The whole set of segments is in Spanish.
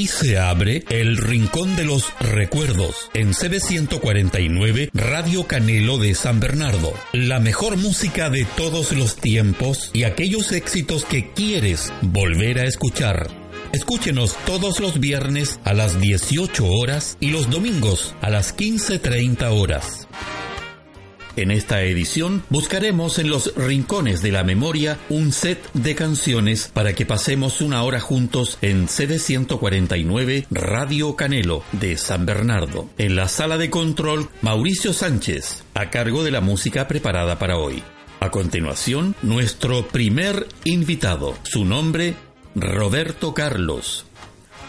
Aquí se abre el Rincón de los Recuerdos en CB149 Radio Canelo de San Bernardo. La mejor música de todos los tiempos y aquellos éxitos que quieres volver a escuchar. Escúchenos todos los viernes a las 18 horas y los domingos a las 15.30 horas. En esta edición buscaremos en los rincones de la memoria un set de canciones para que pasemos una hora juntos en CD 149 Radio Canelo de San Bernardo. En la sala de control, Mauricio Sánchez, a cargo de la música preparada para hoy. A continuación, nuestro primer invitado. Su nombre, Roberto Carlos,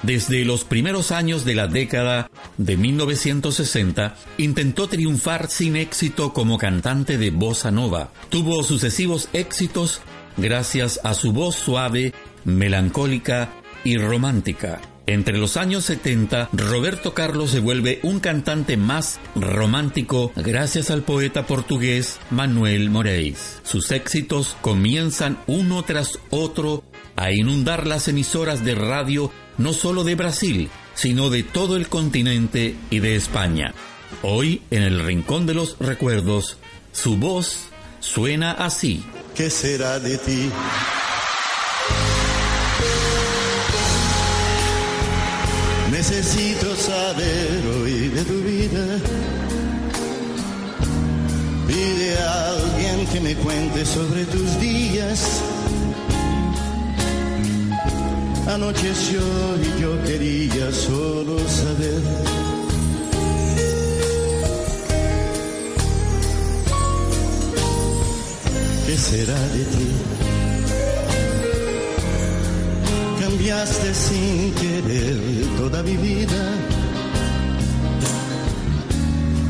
desde los primeros años de la década de 1960, intentó triunfar sin éxito como cantante de bossa nova. Tuvo sucesivos éxitos gracias a su voz suave, melancólica y romántica. Entre los años 70, Roberto Carlos se vuelve un cantante más romántico gracias al poeta portugués Manuel Moreis. Sus éxitos comienzan uno tras otro a inundar las emisoras de radio no solo de Brasil, sino de todo el continente y de España. Hoy, en el Rincón de los Recuerdos, su voz suena así. ¿Qué será de ti? Necesito saber hoy de tu vida. Pide a alguien que me cuente sobre tus días Anocheció y yo quería solo saber. ¿Qué será de ti? Cambiaste sin querer toda mi vida,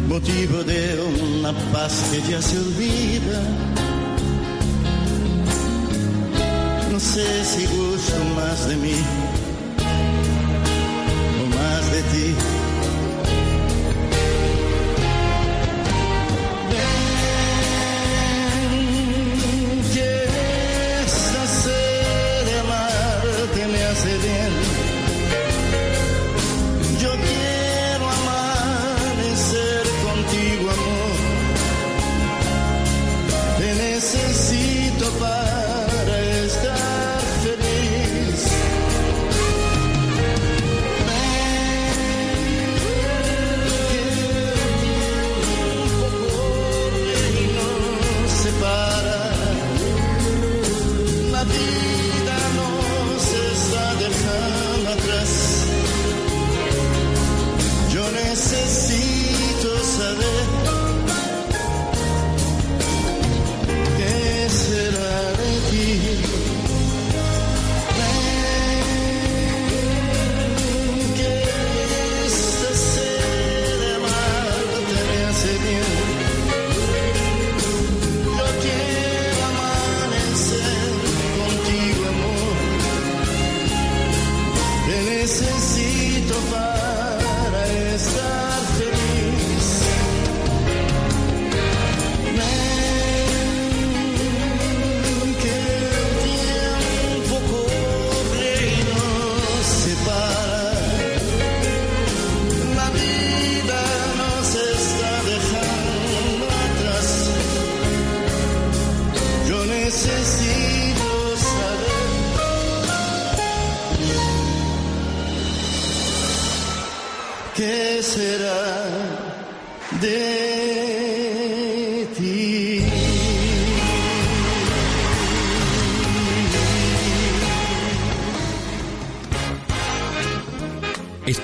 motivo de una paz que ya se olvida sé si gusto más de mí o más de ti.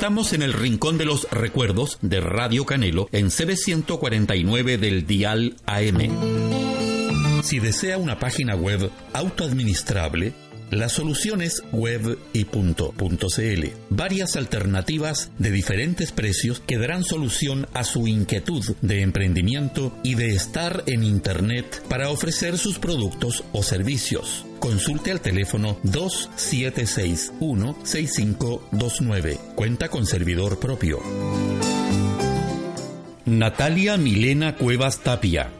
Estamos en el Rincón de los Recuerdos de Radio Canelo en CB149 del Dial AM. Si desea una página web autoadministrable, Las soluciones web y punto, .cl. Varias alternativas de diferentes precios que darán solución a su inquietud de emprendimiento y de estar en Internet para ofrecer sus productos o servicios. Consulte al teléfono 2761-6529. Cuenta con servidor propio. Natalia Milena Cuevas Tapia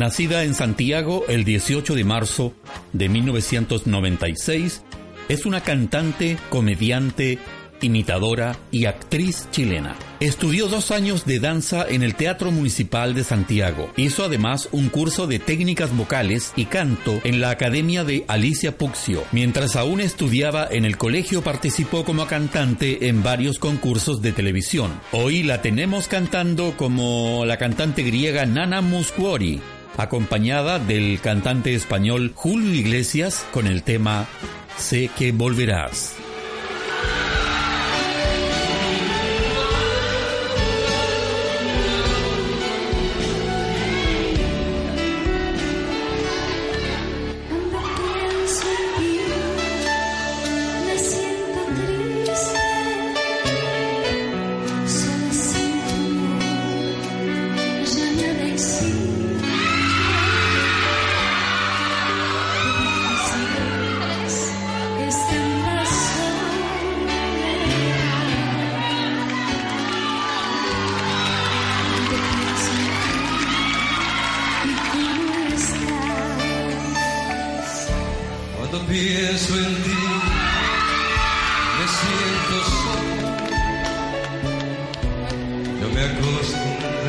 Nacida en Santiago el 18 de marzo de 1996, es una cantante, comediante, imitadora y actriz chilena. Estudió dos años de danza en el Teatro Municipal de Santiago. Hizo además un curso de técnicas vocales y canto en la Academia de Alicia Puxio. Mientras aún estudiaba en el colegio participó como cantante en varios concursos de televisión. Hoy la tenemos cantando como la cantante griega Nana Muscuori acompañada del cantante español Julio Iglesias con el tema Sé que volverás. Cuando pienso en ti, me siento solo. Yo me acostumbro.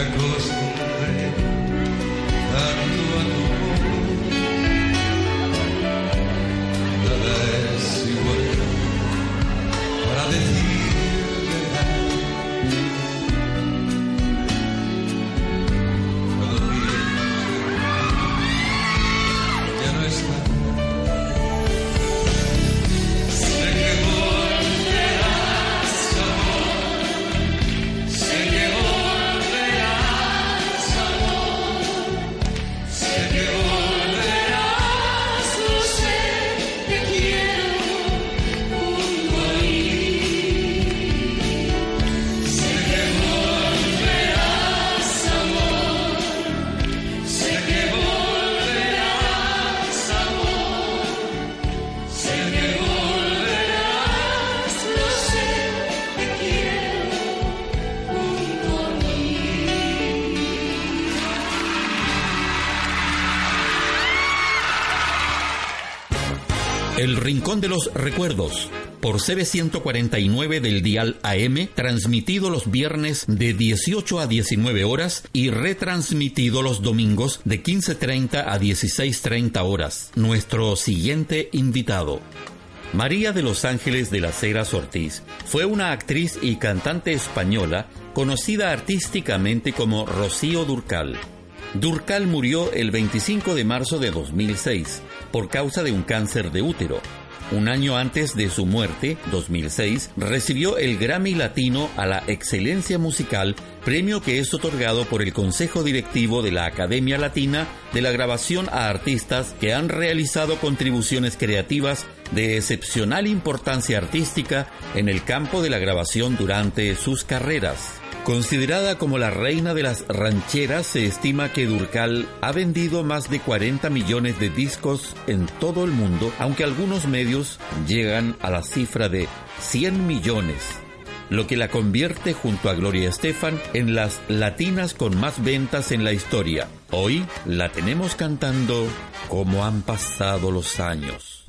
El Rincón de los Recuerdos por CB149 del Dial AM, transmitido los viernes de 18 a 19 horas y retransmitido los domingos de 15.30 a 16.30 horas. Nuestro siguiente invitado. María de los Ángeles de las Heras Ortiz fue una actriz y cantante española conocida artísticamente como Rocío Durcal. Durcal murió el 25 de marzo de 2006 por causa de un cáncer de útero. Un año antes de su muerte, 2006, recibió el Grammy Latino a la Excelencia Musical, premio que es otorgado por el Consejo Directivo de la Academia Latina de la Grabación a artistas que han realizado contribuciones creativas de excepcional importancia artística en el campo de la grabación durante sus carreras. Considerada como la reina de las rancheras, se estima que Durcal ha vendido más de 40 millones de discos en todo el mundo, aunque algunos medios llegan a la cifra de 100 millones, lo que la convierte junto a Gloria Estefan en las latinas con más ventas en la historia. Hoy la tenemos cantando como han pasado los años.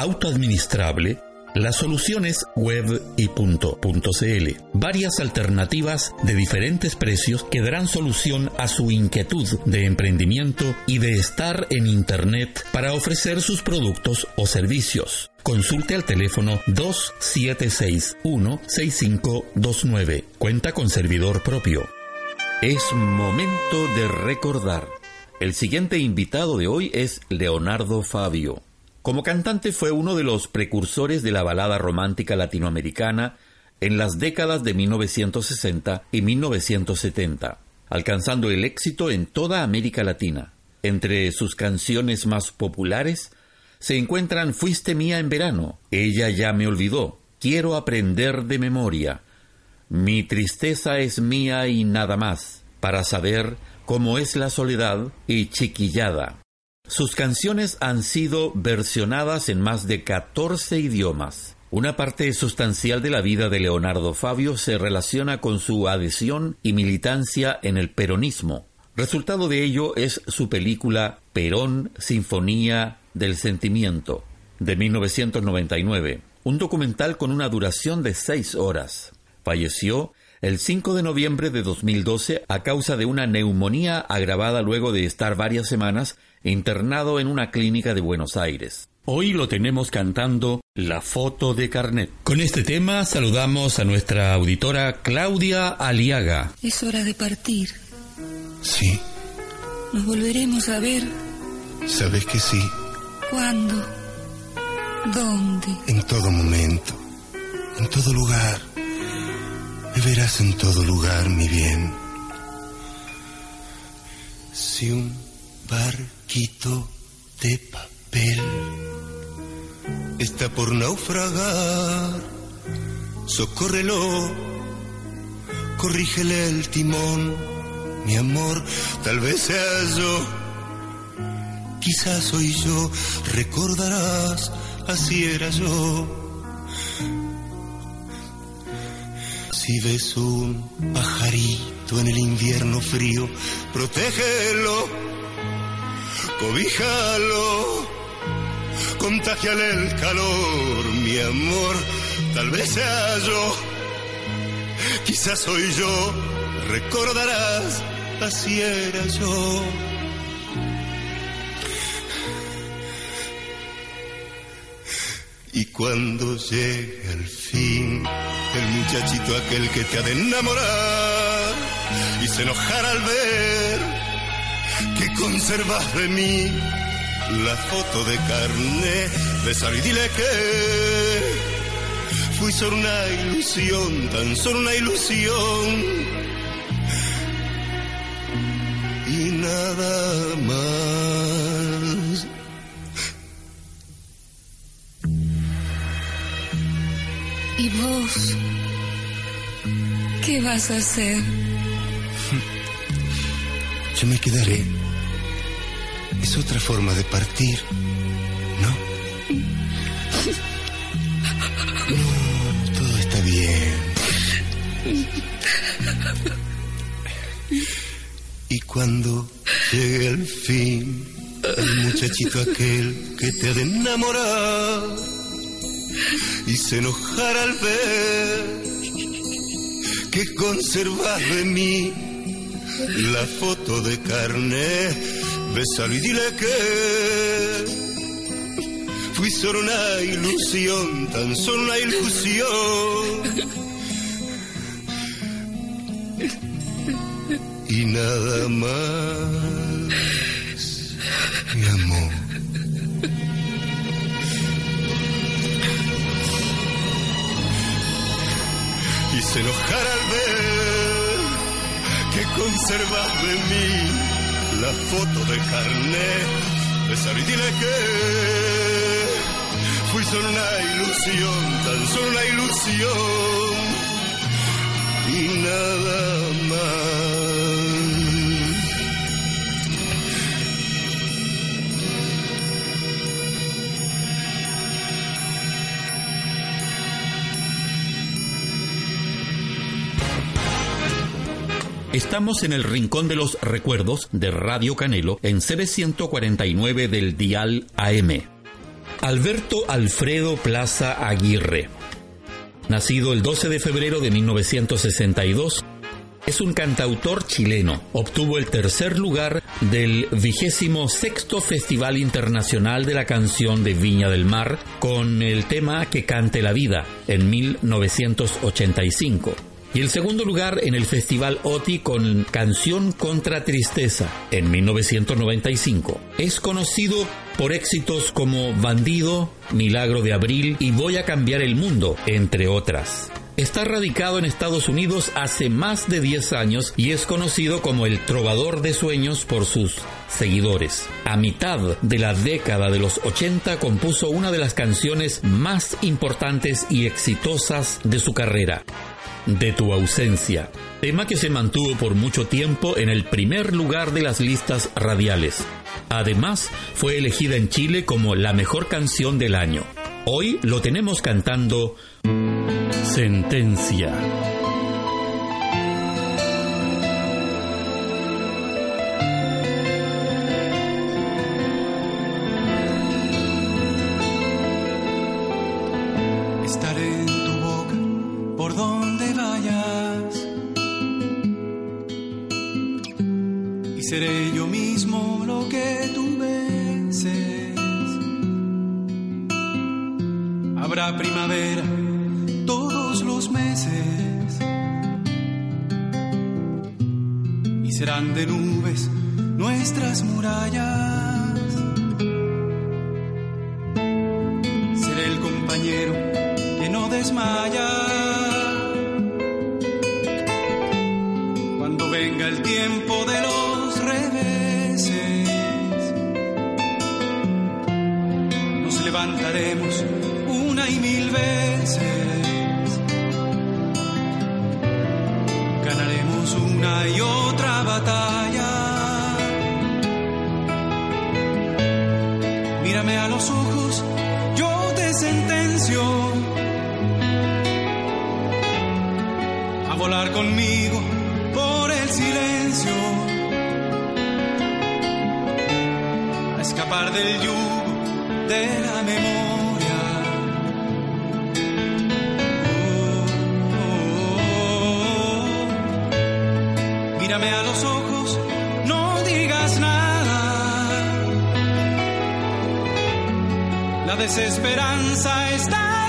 Autoadministrable, la solución es web y CL. Varias alternativas de diferentes precios que darán solución a su inquietud de emprendimiento y de estar en Internet para ofrecer sus productos o servicios. Consulte al teléfono 2761-6529. Cuenta con servidor propio. Es momento de recordar. El siguiente invitado de hoy es Leonardo Fabio. Como cantante fue uno de los precursores de la balada romántica latinoamericana en las décadas de 1960 y 1970, alcanzando el éxito en toda América Latina. Entre sus canciones más populares se encuentran Fuiste mía en verano, Ella ya me olvidó, Quiero aprender de memoria, Mi tristeza es mía y nada más, para saber cómo es la soledad y Chiquillada. Sus canciones han sido versionadas en más de 14 idiomas. Una parte sustancial de la vida de Leonardo Fabio se relaciona con su adhesión y militancia en el peronismo. Resultado de ello es su película Perón, Sinfonía del Sentimiento, de 1999, un documental con una duración de seis horas. Falleció el 5 de noviembre de 2012 a causa de una neumonía agravada luego de estar varias semanas internado en una clínica de Buenos Aires. Hoy lo tenemos cantando La foto de carnet. Con este tema saludamos a nuestra auditora Claudia Aliaga. Es hora de partir. Sí, Nos volveremos a ver. sabes que sí, ¿Cuándo? ¿Dónde? en todo momento, en todo lugar. Me verás en todo lugar, mi bien. Si un barquito de papel. Está por naufragar, socórrelo, corrígele el timón, mi amor, tal vez sea yo. Quizás soy yo, recordarás, así era yo. Si ves un pajarito en el invierno frío, protégelo, cobíjalo, contagiale el calor, mi amor, tal vez sea yo, quizás soy yo, recordarás, así era yo. Y cuando llegue al fin el muchachito aquel que te ha de enamorar y se enojará al ver que conservas de mí la foto de carne, besar y dile que fui solo una ilusión, tan solo una ilusión y nada más. ¿Y vos? ¿Qué vas a hacer? Yo me quedaré. Es otra forma de partir, ¿no? No, todo está bien. Y cuando llegue el fin, el muchachito aquel que te ha de enamorar y se enojará al ver que conservas de mí la foto de carne, Bésalo y dile que fui solo una ilusión, tan solo una ilusión. Y nada más, mi amor. Y se enojará al ver que conservas de mí la foto de carnet de saber dile que fui solo una ilusión, tan solo una ilusión y nada más. Estamos en el Rincón de los Recuerdos de Radio Canelo en CB149 del Dial AM. Alberto Alfredo Plaza Aguirre. Nacido el 12 de febrero de 1962, es un cantautor chileno. Obtuvo el tercer lugar del vigésimo sexto Festival Internacional de la Canción de Viña del Mar con el tema Que cante la vida en 1985 y el segundo lugar en el Festival OTI con Canción contra Tristeza en 1995. Es conocido por éxitos como Bandido, Milagro de Abril y Voy a cambiar el mundo, entre otras. Está radicado en Estados Unidos hace más de 10 años y es conocido como el trovador de sueños por sus seguidores. A mitad de la década de los 80 compuso una de las canciones más importantes y exitosas de su carrera, de tu ausencia, tema que se mantuvo por mucho tiempo en el primer lugar de las listas radiales. Además, fue elegida en Chile como la mejor canción del año. Hoy lo tenemos cantando Sentencia. De la memoria. Oh. Mírame a los ojos, no digas nada. La desesperanza está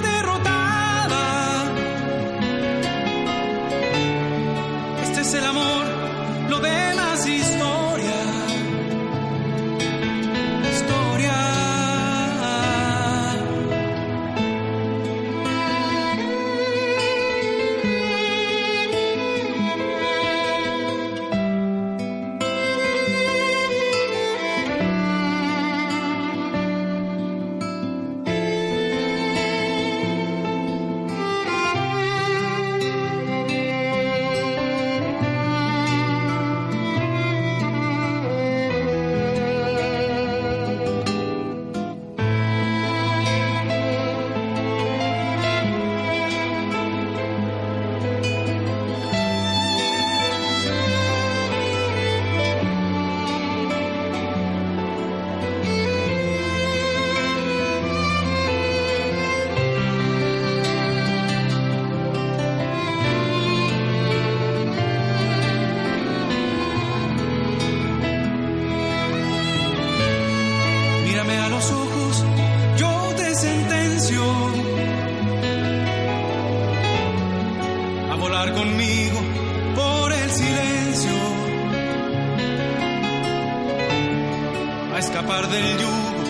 escapar del yugo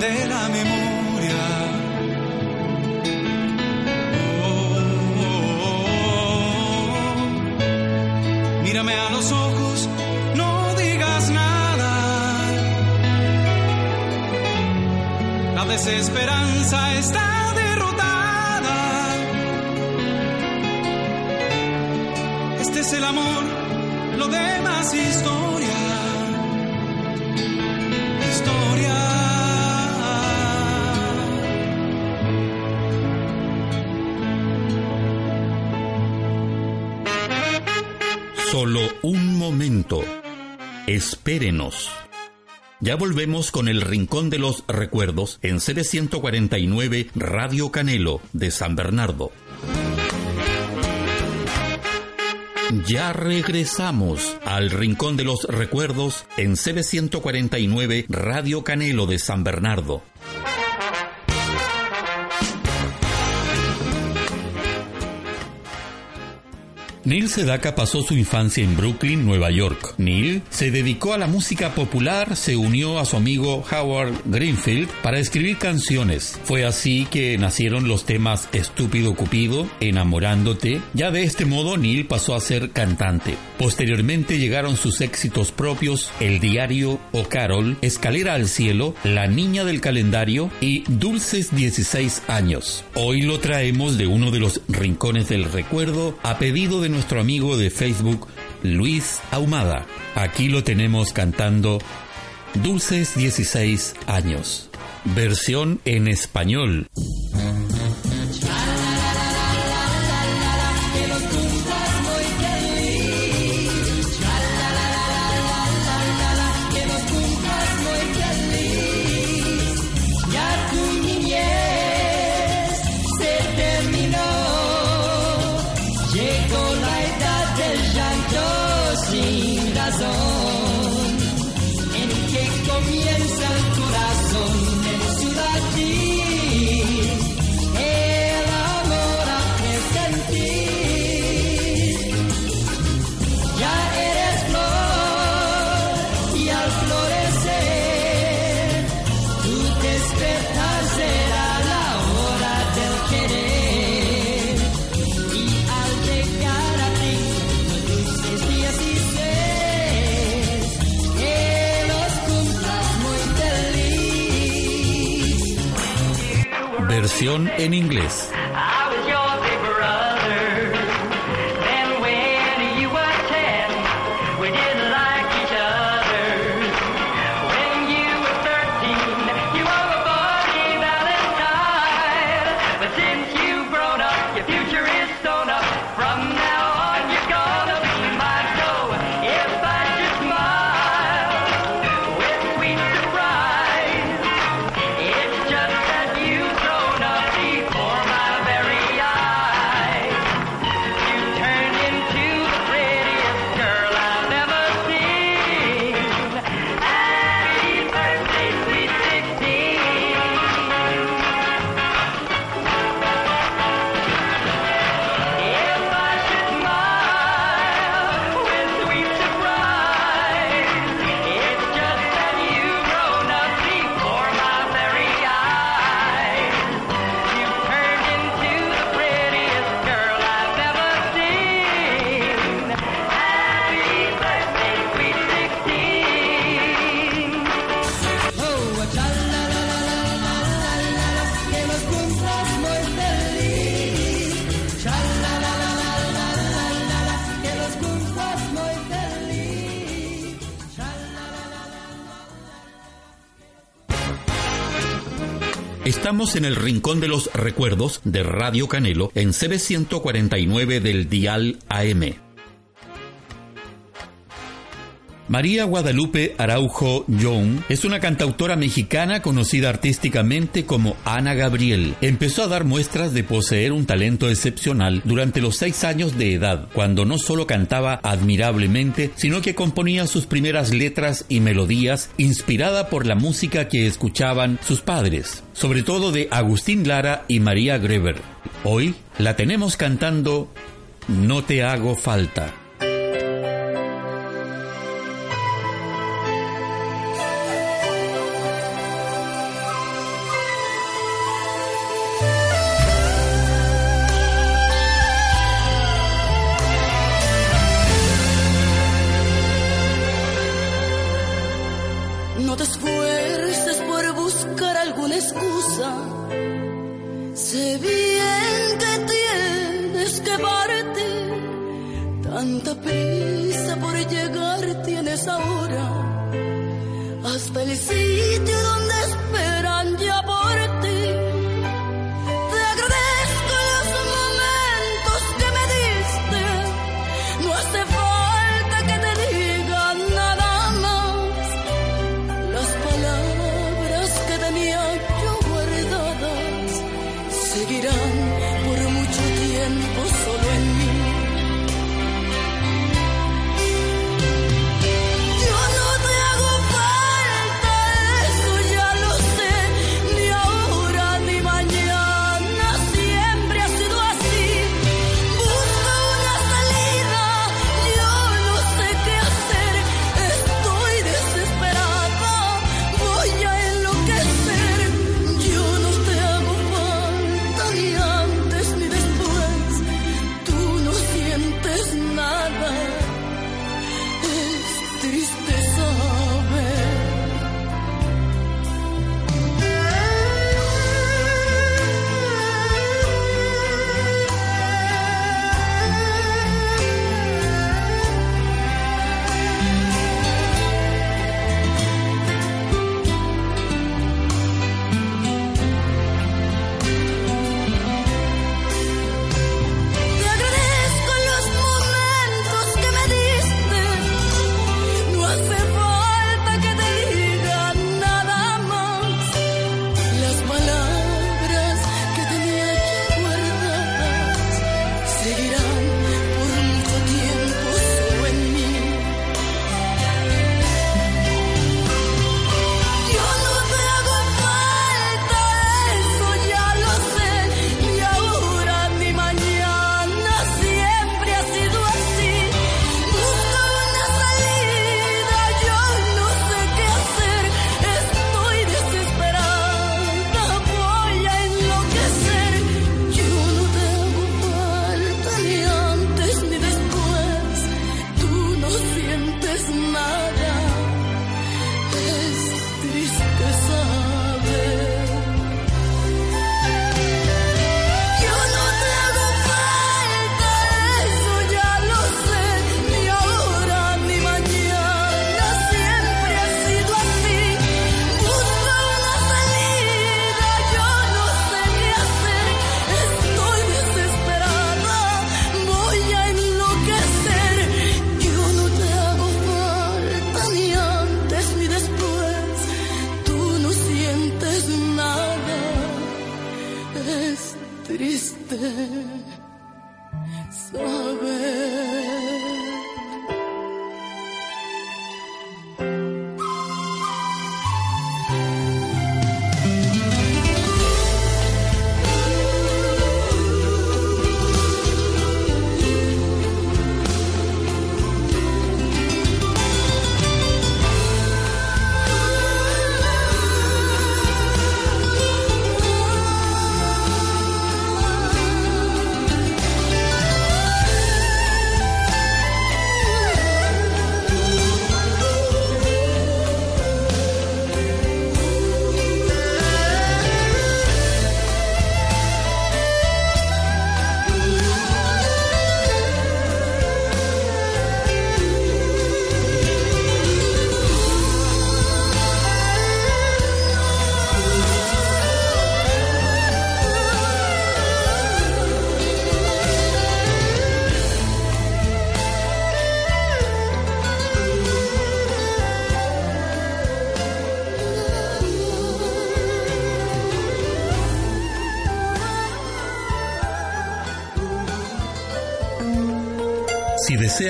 de la memoria. Oh. Mírame a los ojos, no digas nada. La desesperanza está derrotada. Este es el amor, lo demás historia. Un momento. Espérenos. Ya volvemos con el Rincón de los Recuerdos en CB149 Radio Canelo de San Bernardo. Ya regresamos al Rincón de los Recuerdos en CB149 Radio Canelo de San Bernardo. Neil Sedaka pasó su infancia en Brooklyn, Nueva York. Neil se dedicó a la música popular, se unió a su amigo Howard Greenfield para escribir canciones. Fue así que nacieron los temas Estúpido Cupido, Enamorándote. Ya de este modo Neil pasó a ser cantante. Posteriormente llegaron sus éxitos propios El Diario o Carol, Escalera al Cielo, La Niña del Calendario y Dulces 16 años. Hoy lo traemos de uno de los rincones del recuerdo a pedido de nuestro amigo de Facebook, Luis Ahumada. Aquí lo tenemos cantando Dulces 16 años. Versión en español. En inglés. Estamos en el rincón de los recuerdos de Radio Canelo en CB149 del Dial AM. María Guadalupe Araujo Young es una cantautora mexicana conocida artísticamente como Ana Gabriel. Empezó a dar muestras de poseer un talento excepcional durante los seis años de edad, cuando no solo cantaba admirablemente, sino que componía sus primeras letras y melodías inspirada por la música que escuchaban sus padres, sobre todo de Agustín Lara y María Greber. Hoy la tenemos cantando No te hago falta. Sé bien que tienes que partir, tanta prisa por llegar tienes ahora. Hasta el sitio donde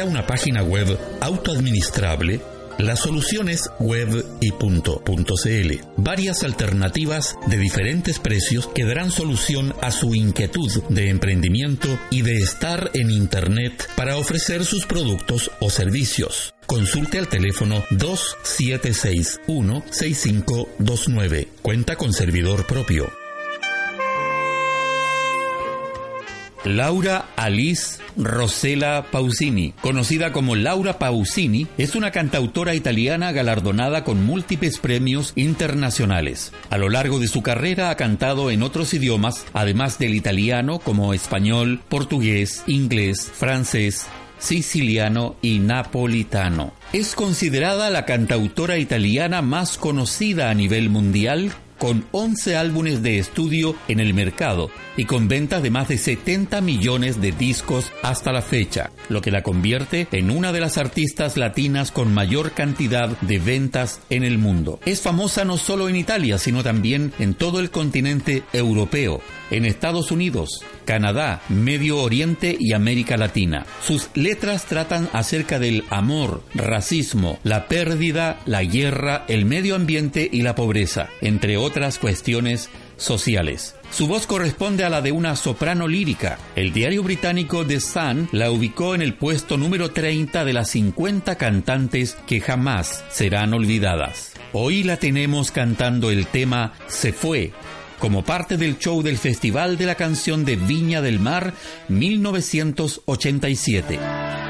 una página web autoadministrable, la solución es web y CL. Varias alternativas de diferentes precios que darán solución a su inquietud de emprendimiento y de estar en Internet para ofrecer sus productos o servicios. Consulte al teléfono 2761-6529. Cuenta con servidor propio. Laura Alice Rosella Pausini, conocida como Laura Pausini, es una cantautora italiana galardonada con múltiples premios internacionales. A lo largo de su carrera ha cantado en otros idiomas, además del italiano como español, portugués, inglés, francés, siciliano y napolitano. Es considerada la cantautora italiana más conocida a nivel mundial con 11 álbumes de estudio en el mercado y con ventas de más de 70 millones de discos hasta la fecha, lo que la convierte en una de las artistas latinas con mayor cantidad de ventas en el mundo. Es famosa no solo en Italia, sino también en todo el continente europeo, en Estados Unidos, Canadá, Medio Oriente y América Latina. Sus letras tratan acerca del amor, racismo, la pérdida, la guerra, el medio ambiente y la pobreza, entre otras cuestiones sociales. Su voz corresponde a la de una soprano lírica. El diario británico The Sun la ubicó en el puesto número 30 de las 50 cantantes que jamás serán olvidadas. Hoy la tenemos cantando el tema Se fue, como parte del show del Festival de la Canción de Viña del Mar 1987.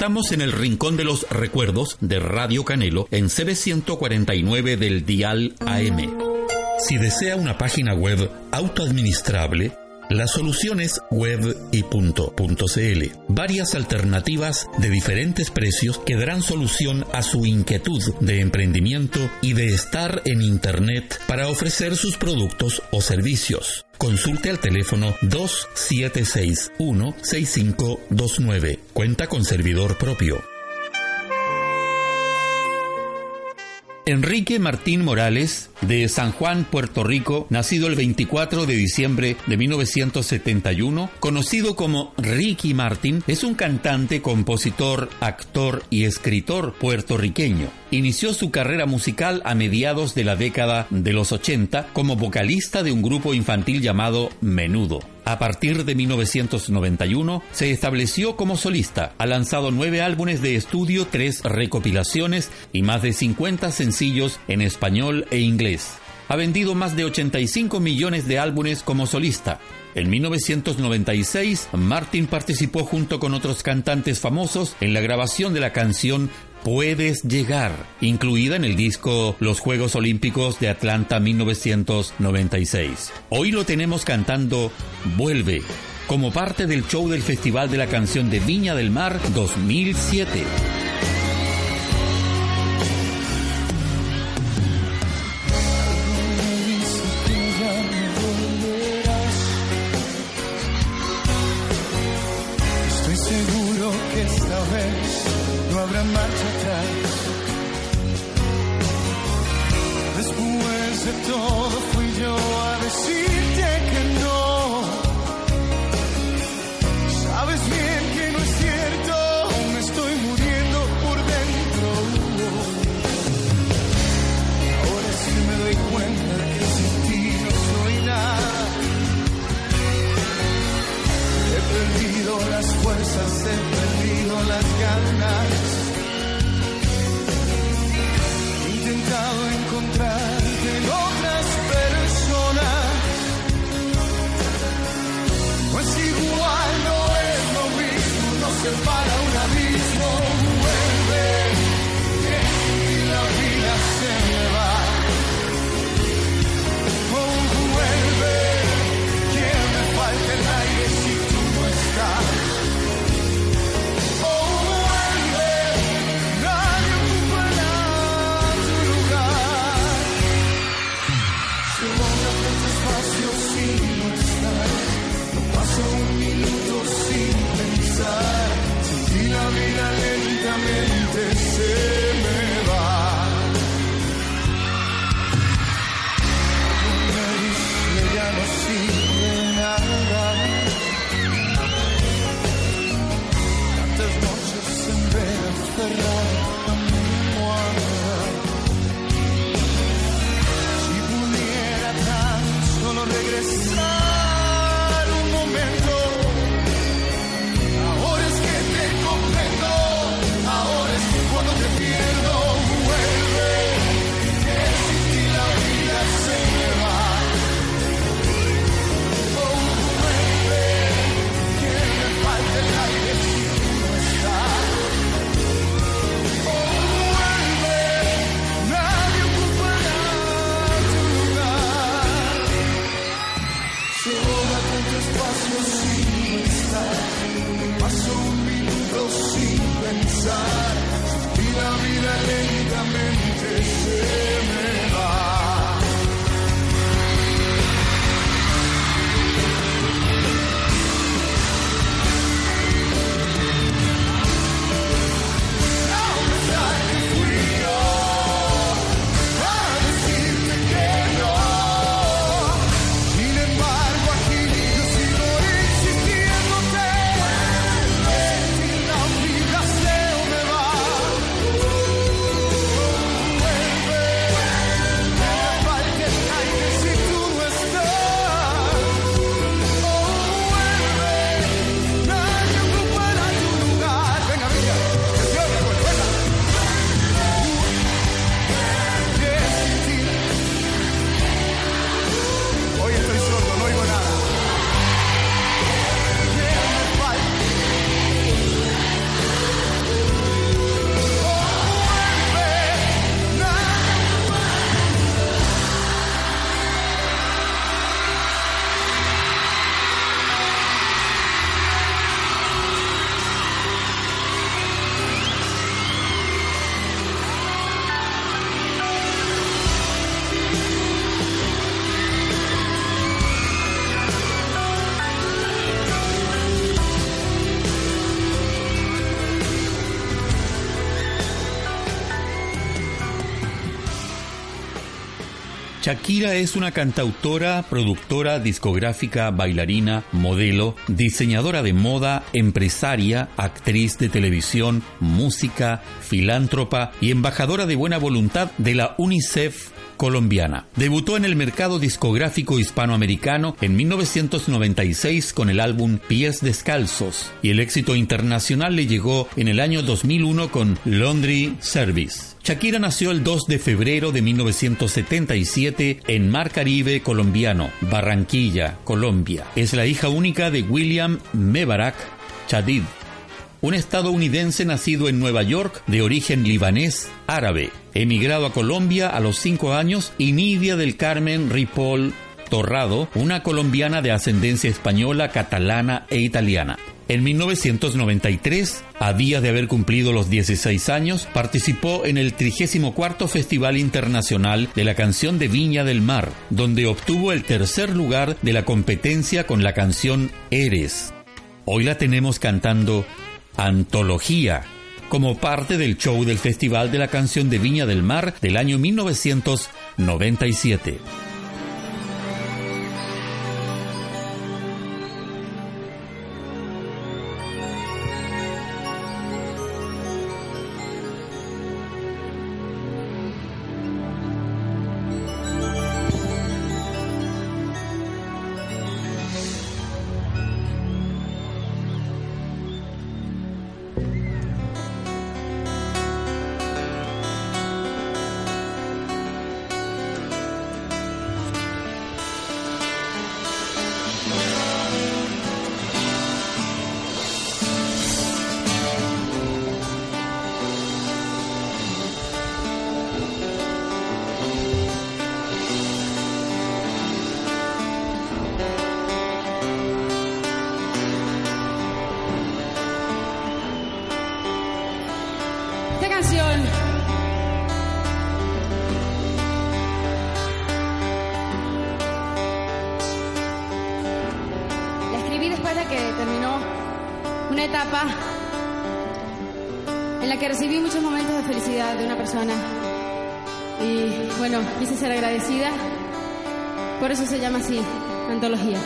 Estamos en el Rincón de los Recuerdos de Radio Canelo en CB149 del Dial AM. Si desea una página web autoadministrable, la solución es web y Varias alternativas de diferentes precios que darán solución a su inquietud de emprendimiento y de estar en Internet para ofrecer sus productos o servicios. Consulte al teléfono 2761-6529. Cuenta con servidor propio. Enrique Martín Morales, de San Juan, Puerto Rico, nacido el 24 de diciembre de 1971, conocido como Ricky Martin, es un cantante, compositor, actor y escritor puertorriqueño. Inició su carrera musical a mediados de la década de los 80 como vocalista de un grupo infantil llamado Menudo. A partir de 1991 se estableció como solista. Ha lanzado nueve álbumes de estudio, tres recopilaciones y más de 50 sencillos en español e inglés. Ha vendido más de 85 millones de álbumes como solista. En 1996, Martin participó junto con otros cantantes famosos en la grabación de la canción Puedes llegar, incluida en el disco Los Juegos Olímpicos de Atlanta 1996. Hoy lo tenemos cantando Vuelve, como parte del show del Festival de la Canción de Viña del Mar 2007. de todo fui yo a decirte que no. Sabes bien que no es cierto, me estoy muriendo por dentro. Ahora sí me doy cuenta que sin ti no soy nada. He perdido las fuerzas, he perdido las ganas. He intentado encontrar everybody Shakira es una cantautora, productora, discográfica, bailarina, modelo, diseñadora de moda, empresaria, actriz de televisión, música, filántropa y embajadora de buena voluntad de la UNICEF colombiana. Debutó en el mercado discográfico hispanoamericano en 1996 con el álbum Pies Descalzos y el éxito internacional le llegó en el año 2001 con Laundry Service. Shakira nació el 2 de febrero de 1977 en Mar Caribe colombiano, Barranquilla, Colombia. Es la hija única de William Mebarak Chadid, un estadounidense nacido en Nueva York de origen libanés árabe, emigrado a Colombia a los cinco años, y Nidia del Carmen Ripoll Torrado, una colombiana de ascendencia española, catalana e italiana. En 1993, a días de haber cumplido los 16 años, participó en el 34 Festival Internacional de la Canción de Viña del Mar, donde obtuvo el tercer lugar de la competencia con la canción Eres. Hoy la tenemos cantando Antología, como parte del show del Festival de la Canción de Viña del Mar del año 1997. Persona. Y bueno, quise ser agradecida. Por eso se llama así, antología.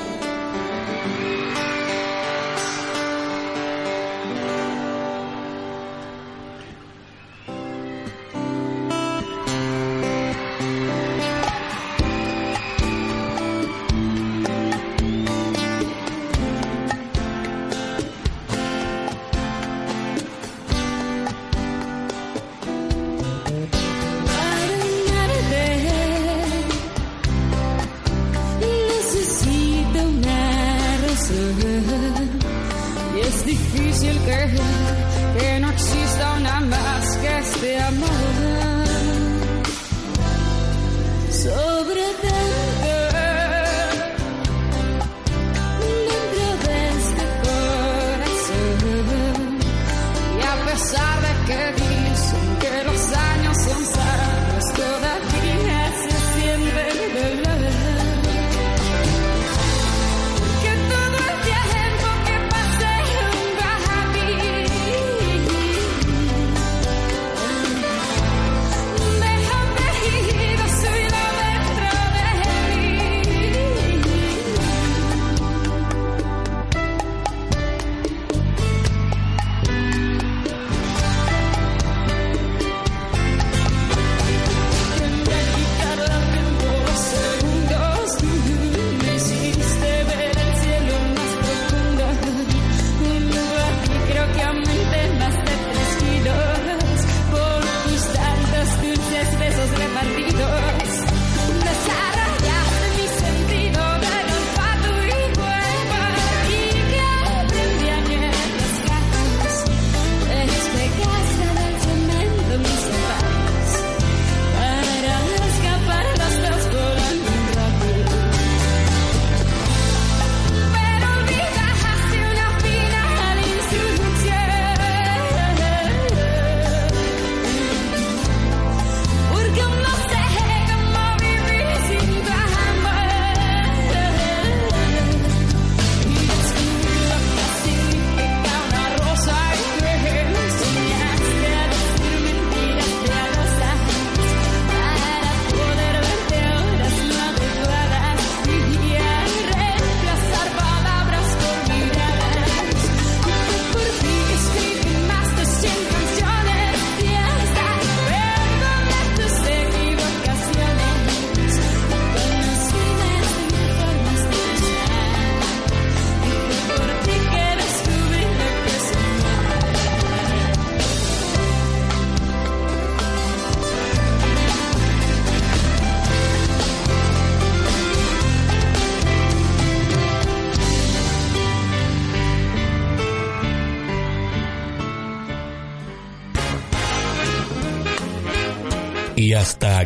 Difícil creer que no exista una más que este amor. Sobre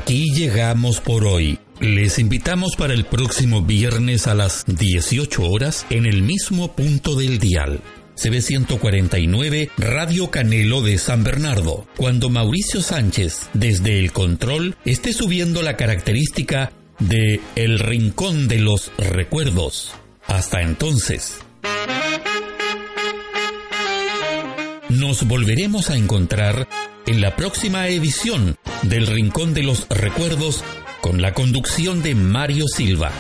aquí llegamos por hoy. Les invitamos para el próximo viernes a las 18 horas en el mismo punto del dial. CB149 Radio Canelo de San Bernardo, cuando Mauricio Sánchez, desde el control, esté subiendo la característica de El Rincón de los Recuerdos. Hasta entonces. Nos volveremos a encontrar en la próxima edición del Rincón de los Recuerdos con la conducción de Mario Silva.